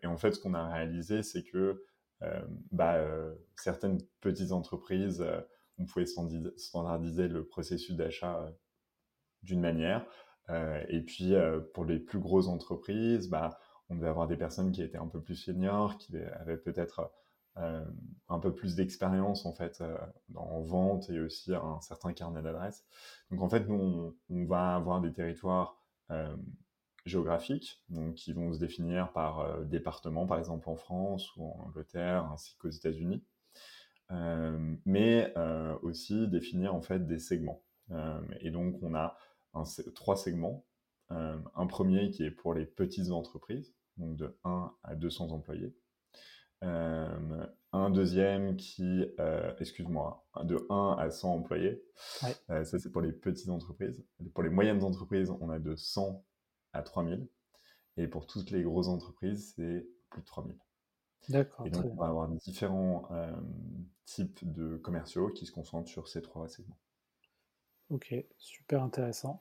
et, en fait, ce qu'on a réalisé, c'est que bah, certaines petites entreprises, on pouvait standardiser le processus d'achat d'une manière. Euh, et puis, euh, pour les plus grosses entreprises, bah, on devait avoir des personnes qui étaient un peu plus seniors, qui avaient peut-être euh, un peu plus d'expérience en fait en vente et aussi un certain carnet d'adresses. Donc en fait, nous, on, va avoir des territoires géographiques, donc qui vont se définir par département, par exemple en France ou en Angleterre, ainsi qu'aux États-Unis. mais aussi définir en fait des segments. et donc on a trois segments. un premier qui est pour les petites entreprises, donc de 1 à 200 employés. un deuxième qui, excuse-moi, de 1 à 100 employés. ça, c'est pour les petites entreprises. Pour les moyennes entreprises, on a de 100 à 3000. Et pour toutes les grosses entreprises, c'est plus de 3000. D'accord. Et donc, on va avoir différents types de commerciaux qui se concentrent sur ces trois segments. Ok, super intéressant.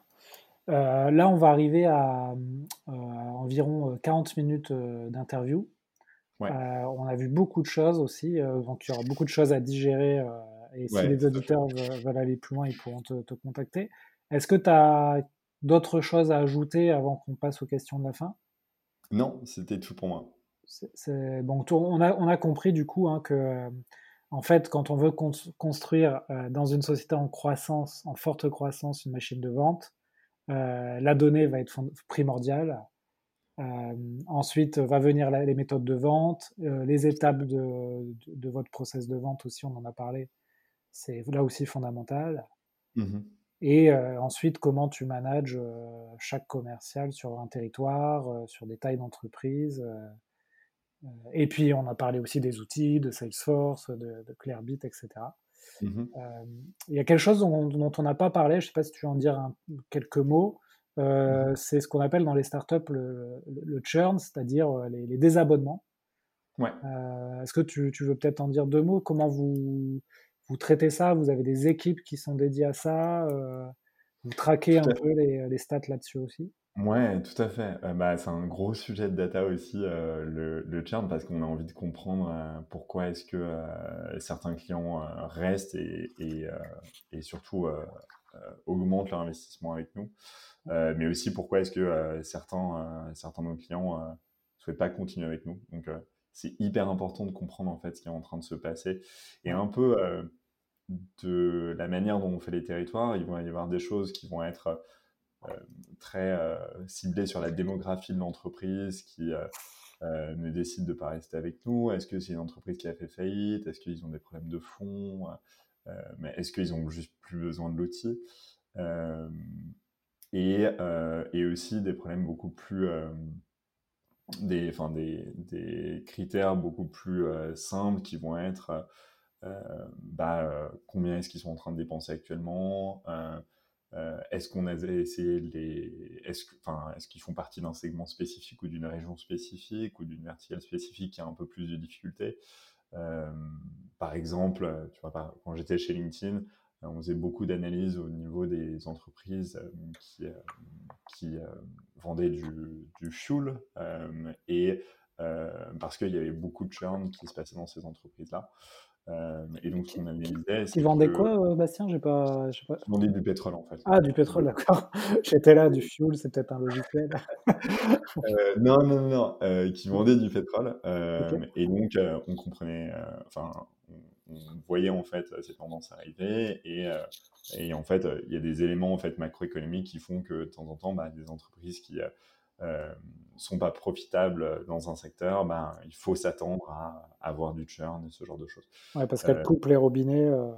Euh, là, on va arriver à, euh, environ 40 euh, minutes d'interview. on a vu beaucoup de choses aussi, donc il y aura beaucoup de choses à digérer. et si les auditeurs veulent, aller plus loin, ils pourront te, te contacter. Est-ce que tu as d'autres choses à ajouter avant qu'on passe aux questions de la fin? Non, c'était tout pour moi. Bon, on, a, on a compris du coup hein, que, en fait, quand on veut construire dans une société en croissance, en forte croissance, une machine de vente, euh, la donnée va être primordiale. Euh, ensuite, va venir les méthodes de vente, euh, les étapes de, votre process de vente aussi, on en a parlé. C'est là aussi fondamental. Mmh Et ensuite, comment tu manages chaque commercial sur un territoire, sur des tailles d'entreprise. Et puis, on a parlé aussi des outils, de Salesforce, de, de Clearbit, etc. Mmh euh, il y a quelque chose dont, on n'a pas parlé, je ne sais pas si tu veux en dire quelques mots. Euh, mmh c'est ce qu'on appelle dans les startups le, le, churn, c'est-à-dire euh, les, désabonnements. Ouais. Est-ce que tu, veux peut-être en dire deux mots? Comment vous, vous traitez ça? Vous avez des équipes qui sont dédiées à ça? Vous traquez un peu les, les stats là-dessus aussi? Ouais, tout à fait. Euh, bah, c'est un gros sujet de data aussi, euh, le, le churn, parce qu'on a envie de comprendre euh, pourquoi est-ce que certains clients restent et, et, et surtout augmentent leur investissement avec nous. mais aussi pourquoi est-ce que certains, certains de nos clients ne souhaitent pas continuer avec nous. Donc, c'est hyper important de comprendre en fait ce qui est en train de se passer. Et un peu de la manière dont on fait les territoires, il va y avoir des choses qui vont être euh, très euh, ciblé sur la démographie de l'entreprise qui euh, ne décide de pas rester avec nous. Est-ce que c'est une entreprise qui a fait faillite? Est-ce qu'ils ont des problèmes de fonds mais Est-ce qu'ils ont juste plus besoin de l'outil? Et, et, aussi des problèmes beaucoup plus des, enfin des, des, critères beaucoup plus simples qui vont être bah, combien est-ce qu'ils sont en train de dépenser actuellement? Euh, est-ce qu'on a essayé les. Est-ce enfin, est qu'ils font partie d'un segment spécifique ou d'une région spécifique ou d'une verticale spécifique qui a un peu plus de difficultés euh, Par exemple, quand j'étais chez LinkedIn, euh, on faisait beaucoup d'analyses au niveau des entreprises qui, qui vendaient du, du fuel et parce qu'il y avait beaucoup de churn qui se passait dans ces entreprises-là. Euh, et donc, ce qu'on analysait. Ils vendaient quoi, Bastien? J'ai pas, pas... Ils vendaient du pétrole, en fait. Ah, du pétrole, d'accord. J'étais là, du fuel, c'est peut-être un logiciel. euh, non, non, non, euh, qui vendaient du pétrole. Et donc, on comprenait, enfin, on, voyait en fait ces tendances arriver. Et, et en fait, il y a des éléments en fait macroéconomiques qui font que de temps en temps, bah, des entreprises qui sont pas profitables dans un secteur, ben, il faut s'attendre à avoir du churn et ce genre de choses. Ouais, parce qu'elles euh, coupent les robinets euh,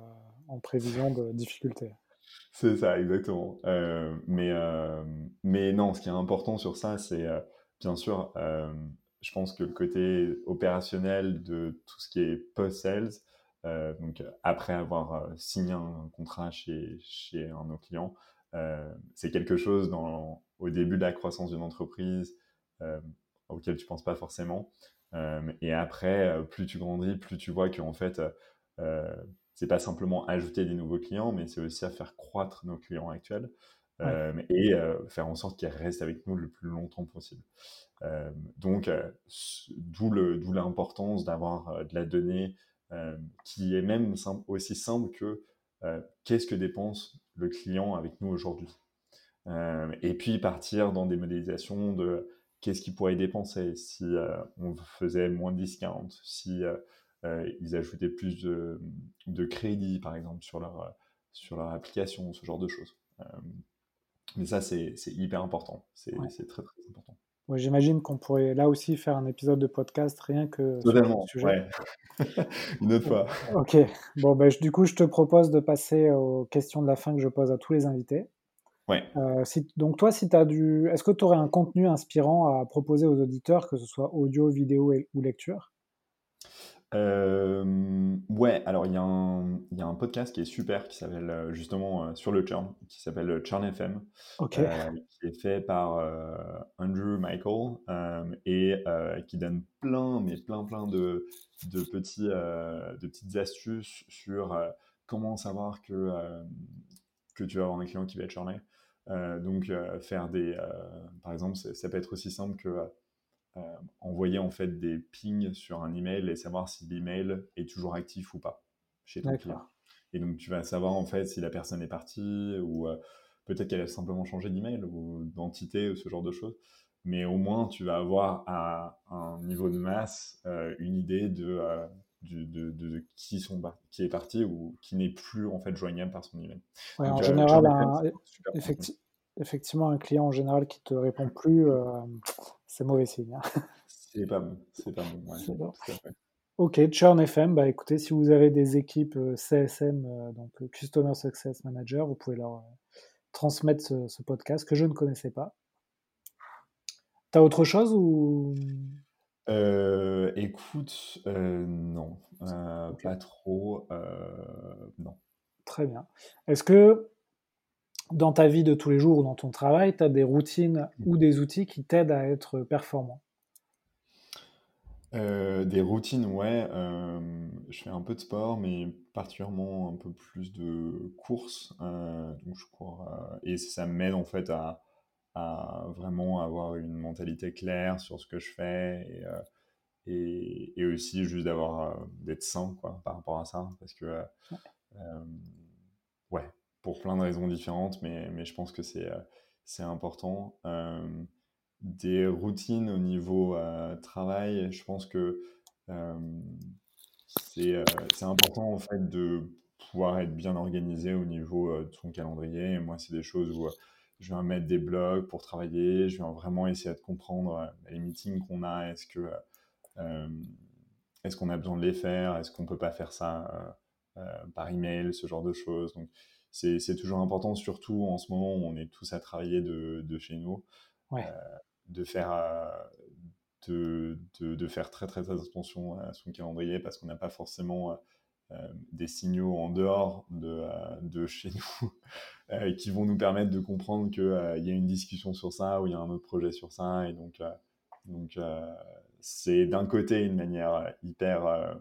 en prévision de difficultés. C'est ça, exactement. Euh, mais, mais non, ce qui est important sur ça, c'est bien sûr, je pense que le côté opérationnel de tout ce qui est post-sales, donc après avoir signé un contrat chez, chez un de nos clients, c'est quelque chose dans, au début de la croissance d'une entreprise euh, auquel tu penses pas forcément. Euh, et après, euh, plus tu grandis, plus tu vois qu'en fait, c'est pas simplement ajouter des nouveaux clients, mais c'est aussi à faire croître nos clients actuels. et faire en sorte qu'ils restent avec nous le plus longtemps possible. donc, d'où l'importance d'avoir de la donnée qui est même aussi simple que qu'est-ce que dépense le client avec nous aujourd'hui. Euh, et puis partir dans des modélisations de qu'est-ce qu'ils pourraient dépenser si euh, on faisait moins de discount, si euh, ils ajoutaient plus de, de, crédit, par exemple, sur leur, sur leur application, ce genre de choses. mais ça, c'est hyper important. C'est très, très important. J'imagine qu'on pourrait là aussi faire un épisode de podcast rien que sur ce Totalement, sujet. ouais. Une autre fois. Ok, bon, ben, du coup, je te propose de passer aux questions de la fin que je pose à tous les invités. Ouais. Euh, si, donc toi, si as du... Est-ce que tu aurais un contenu inspirant à proposer aux auditeurs, que ce soit audio, vidéo et- ou lecture? Euh, ouais, alors il y, a un- il y a un podcast qui est super qui s'appelle euh, justement euh, sur le churn, qui s'appelle Churn FM, Ok, euh, qui est fait par Andrew Michael et qui donne plein, mais plein, plein de, de, petits, de petites astuces sur comment savoir que, que tu vas avoir un client qui va être churné. Euh, donc faire des, par exemple, ça peut être aussi simple que envoyer en fait des pings sur un email et savoir si l'email est toujours actif ou pas chez ton client. Et donc tu vas savoir en fait si la personne est partie ou euh, peut-être qu'elle a simplement changé d'email ou d'entité ou ce genre de choses. Mais au moins tu vas avoir à un niveau de masse euh, une idée de, euh, du- de, de- de qui, sont, par- qui est parti ou qui n'est plus en fait joignable par son email. Ouais, en Donc, euh, général, un- effecti- effectivement, un client en général qui te répond plus, euh, c'est mauvais signe. hein. C'est pas bon, c'est pas bon. ouais, C'est. Ok, Churn FM, bah écoutez, si vous avez des équipes euh, CSM, euh, donc Customer Success Manager, vous pouvez leur transmettre ce, ce podcast que je ne connaissais pas. T'as autre chose ou? Euh, écoute, euh, non, pas trop, non. Très bien. Est-ce que dans ta vie de tous les jours ou dans ton travail, tu as des routines ou des outils qui t'aident à être performant? Euh, des routines, ouais, euh, je fais un peu de sport, mais particulièrement un peu plus de courses, euh, donc je cours, et ça m'aide en fait à, à vraiment avoir une mentalité claire sur ce que je fais, et, et, et aussi juste d'avoir, d'être sain, quoi, par rapport à ça, parce que, ouais, pour plein de raisons différentes, mais, mais je pense que c'est euh, c'est important. Euh, des routines au niveau euh, travail, je pense que c'est important en fait de pouvoir être bien organisé au niveau de son calendrier. Moi, c'est des choses où je vais mettre des blogs pour travailler, je vais vraiment essayer de comprendre les meetings qu'on a, est-ce que est-ce qu'on a besoin de les faire, est-ce qu'on peut pas faire ça euh, euh, par email, ce genre de choses? Donc c'est c'est toujours important, surtout en ce moment où on est tous à travailler de, de chez nous, Ouais. euh, de faire euh, de, de, de faire très, très très attention à son calendrier parce qu'on n'a pas forcément euh, des signaux en dehors de, de chez nous qui vont nous permettre de comprendre qu'il y a une discussion sur ça ou il y a un autre projet sur ça. Et donc, donc c'est d'un côté une manière hyper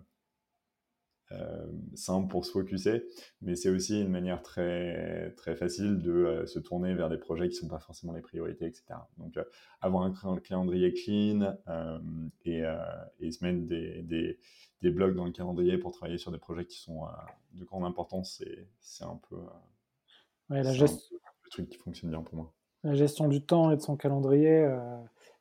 simple pour se focuser, mais c'est aussi une manière très, très facile de euh, se tourner vers des projets qui ne sont pas forcément les priorités, etc. Donc, euh, avoir un cal- calendrier clean euh, et, euh, et se mettre des, des, des blocs dans le calendrier pour travailler sur des projets qui sont euh, de grande importance, c'est c'est un peu, euh, Ouais, la, un gest- le truc qui fonctionne bien pour moi. la gestion du temps et de son calendrier, euh,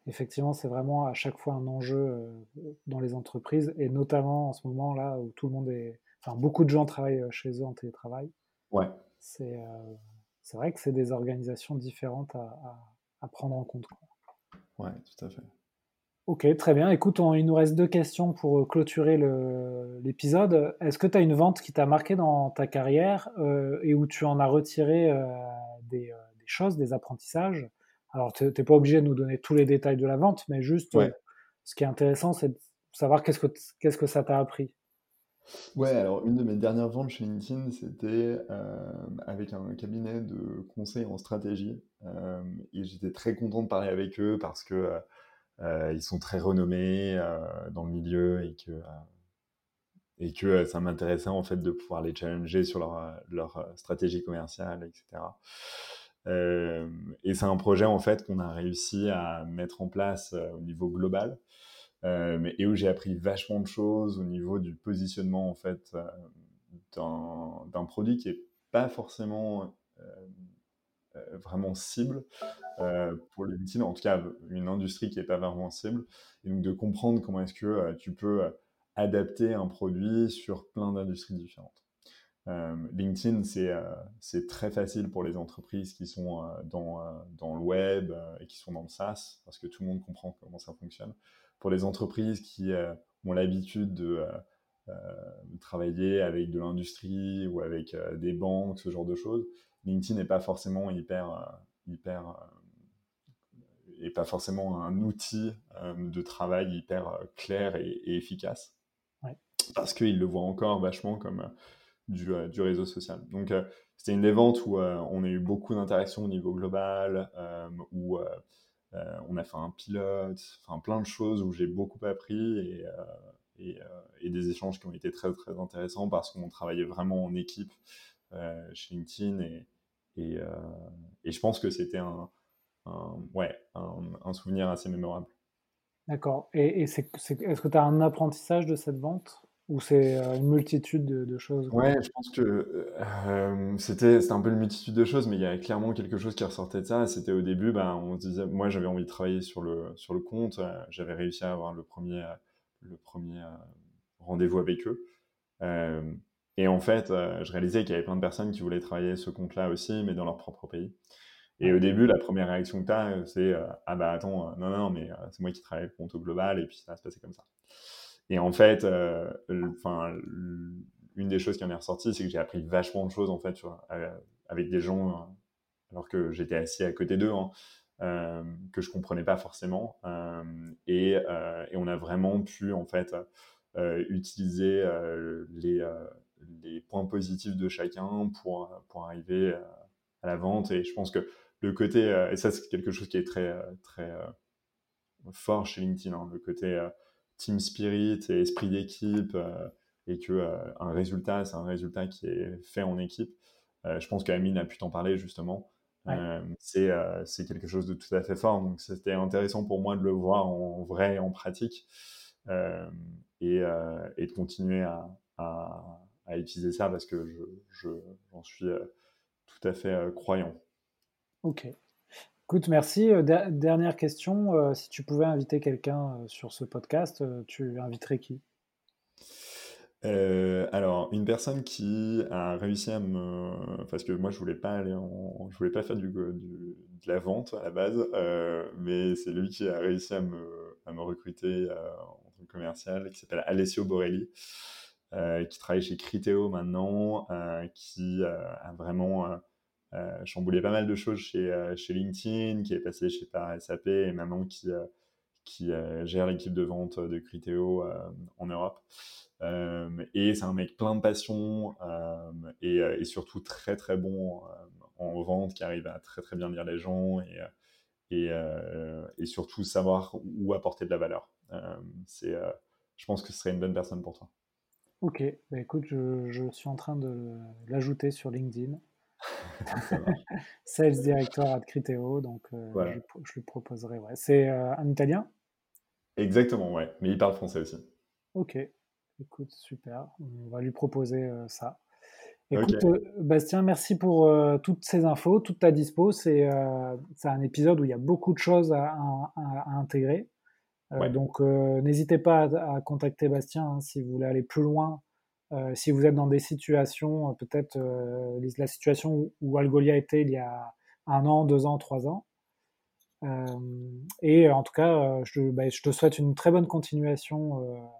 effectivement, c'est vraiment à chaque fois un enjeu euh, dans les entreprises et notamment en ce moment là où tout le monde est, enfin beaucoup de gens travaillent euh, chez eux en télétravail. Ouais, C'est euh, c'est vrai que c'est des organisations différentes à, à- à prendre en compte. ouais, tout à fait. Ok, très bien. Écoute, on- il nous reste deux questions pour clôturer l'épisode. Est-ce que tu as une vente qui t'a marqué dans ta carrière euh, et où tu en as retiré euh, des, des choses, des apprentissages? Alors, tu n'es pas obligé de nous donner tous les détails de la vente, mais juste euh, Ouais. ce qui est intéressant, c'est de savoir qu'est-ce que, qu'est-ce que ça t'a appris. Ouais, alors une de mes dernières ventes chez LinkedIn, c'était euh, avec un cabinet de conseil en stratégie. Euh, et j'étais très content de parler avec eux parce que euh, ils sont très renommés dans le milieu et que, et que ça m'intéressait en fait de pouvoir les challenger sur leur, leur stratégie commerciale, etc. Euh, et c'est un projet en fait qu'on a réussi à mettre en place euh, au niveau global euh, mais, et où j'ai appris vachement de choses au niveau du positionnement en fait d'un produit qui est pas forcément vraiment cible pour le LinkedIn, en tout cas une industrie qui est pas vraiment cible, et donc de comprendre comment est-ce que tu peux adapter un produit sur plein d'industries différentes. LinkedIn, c'est très facile pour les entreprises qui sont dans, dans le web et qui sont dans le SaaS, parce que tout le monde comprend comment ça fonctionne. Pour les entreprises qui ont l'habitude de travailler avec de l'industrie ou avec des banques, ce genre de choses, LinkedIn n'est pas forcément hyper, hyper et pas forcément un outil de travail hyper clair et, efficace. Parce qu'ils le voient encore vachement comme euh, du, réseau social. Donc, euh, c'était une des ventes où euh, on a eu beaucoup d'interactions au niveau global, où on a fait un pilote, enfin plein de choses où j'ai beaucoup appris et, et, des échanges qui ont été très très intéressants parce qu'on travaillait vraiment en équipe chez LinkedIn et, et, je pense que c'était un, ouais, un, souvenir assez mémorable. D'accord. Et, est-ce que tu as un apprentissage de cette vente? Ou c'est euh, une multitude de, choses Ouais, je pense que euh, c'était un peu une multitude de choses, mais il y a clairement quelque chose qui ressortait de ça. C'était au début, ben, on disait, moi j'avais envie de travailler sur le, sur le compte, euh, j'avais réussi à avoir le premier, le premier rendez-vous avec eux. et en fait, je réalisais qu'il y avait plein de personnes qui voulaient travailler ce compte-là aussi, mais dans leur propre pays. Et au début, la première réaction que tu as, c'est Ah bah attends, non, non, mais c'est moi qui travaille le compte au global, et puis ça va se passer comme ça. Et en fait, euh, enfin, une des choses qui en est ressortie, c'est que j'ai appris vachement de choses en fait euh, avec des gens, euh, alors que j'étais assis à côté d'eux, hein, que je comprenais pas forcément. Et, on a vraiment pu en fait utiliser les, les, points positifs de chacun pour, pour arriver à la vente. Et je pense que le côté, et ça c'est quelque chose qui est très, très fort chez LinkedIn, hein, le côté team spirit et esprit d'équipe euh, et que euh, un résultat, c'est un résultat qui est fait en équipe. Euh, je pense qu'Amine a pu t'en parler justement. c'est quelque chose de tout à fait fort. Donc c'était intéressant pour moi de le voir en vrai, en pratique, et, et, de continuer à, à, utiliser ça parce que j'en je, suis tout à fait croyant. Ok. Écoute, merci. Euh, dernière question. Euh, si tu pouvais inviter quelqu'un euh, sur ce podcast, tu inviterais qui? Alors, une personne qui a réussi à me, parce que moi je voulais pas aller je voulais pas faire du, de la vente à la base, mais c'est lui qui a réussi à me, à me recruter en tant que commercial, qui s'appelle Alessio Borelli, qui travaille chez Criteo maintenant, qui a vraiment chamboulé pas mal de choses chez, euh, chez LinkedIn, qui est passé chez par SAP et maintenant qui, euh, qui gère l'équipe de vente de Criteo en Europe. et c'est un mec plein de passion et, et, surtout très très bon en vente, qui arrive à très très bien lire les gens et, et, et surtout savoir où apporter de la valeur. c'est, je pense que ce serait une bonne personne pour toi. Ok, bah écoute, je, je, suis en train de l'ajouter sur LinkedIn. Sales Director à Criteo, donc euh, je, lui proposerai. Ouais. C'est euh, un Italien? Exactement, ouais, mais il parle français aussi. Ok, écoute, super. On va lui proposer euh, ça. Écoute, Bastien, merci pour toutes ces infos, toute ta dispo. C'est un épisode où il y a beaucoup de choses à, intégrer. Donc, n'hésitez pas à, contacter Bastien hein, si vous voulez aller plus loin euh, si vous êtes dans des situations, euh, peut-être euh, la situation où, Algolia était il y a un an, deux ans, trois ans. et en tout cas, bah, je, te souhaite une très bonne continuation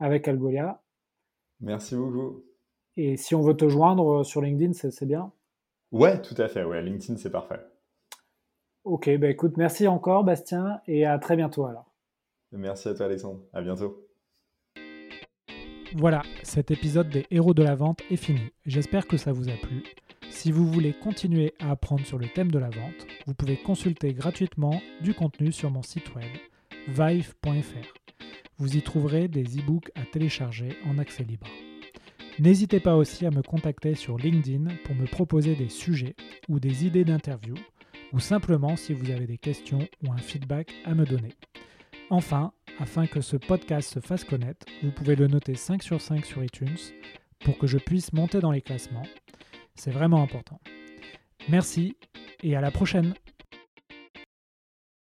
avec Algolia. Merci beaucoup. Et si on veut te joindre sur LinkedIn, c'est bien Ouais, tout à fait. Ouais, LinkedIn, c'est parfait. Ok, bah écoute, merci encore, Bastien, et à très bientôt alors. Merci à toi, Alexandre. À bientôt. Voilà, cet épisode des héros de la vente est fini. J'espère que ça vous a plu. Si vous voulez continuer à apprendre sur le thème de la vente, vous pouvez consulter gratuitement du contenu sur mon site web vive.fr. Vous y trouverez des e-books à télécharger en accès libre. N'hésitez pas aussi à me contacter sur LinkedIn pour me proposer des sujets ou des idées d'interview, ou simplement si vous avez des questions ou un feedback à me donner. Enfin, afin que ce podcast se fasse connaître, vous pouvez le noter 5 sur 5 sur iTunes pour que je puisse monter dans les classements. C'est vraiment important. Merci et à la prochaine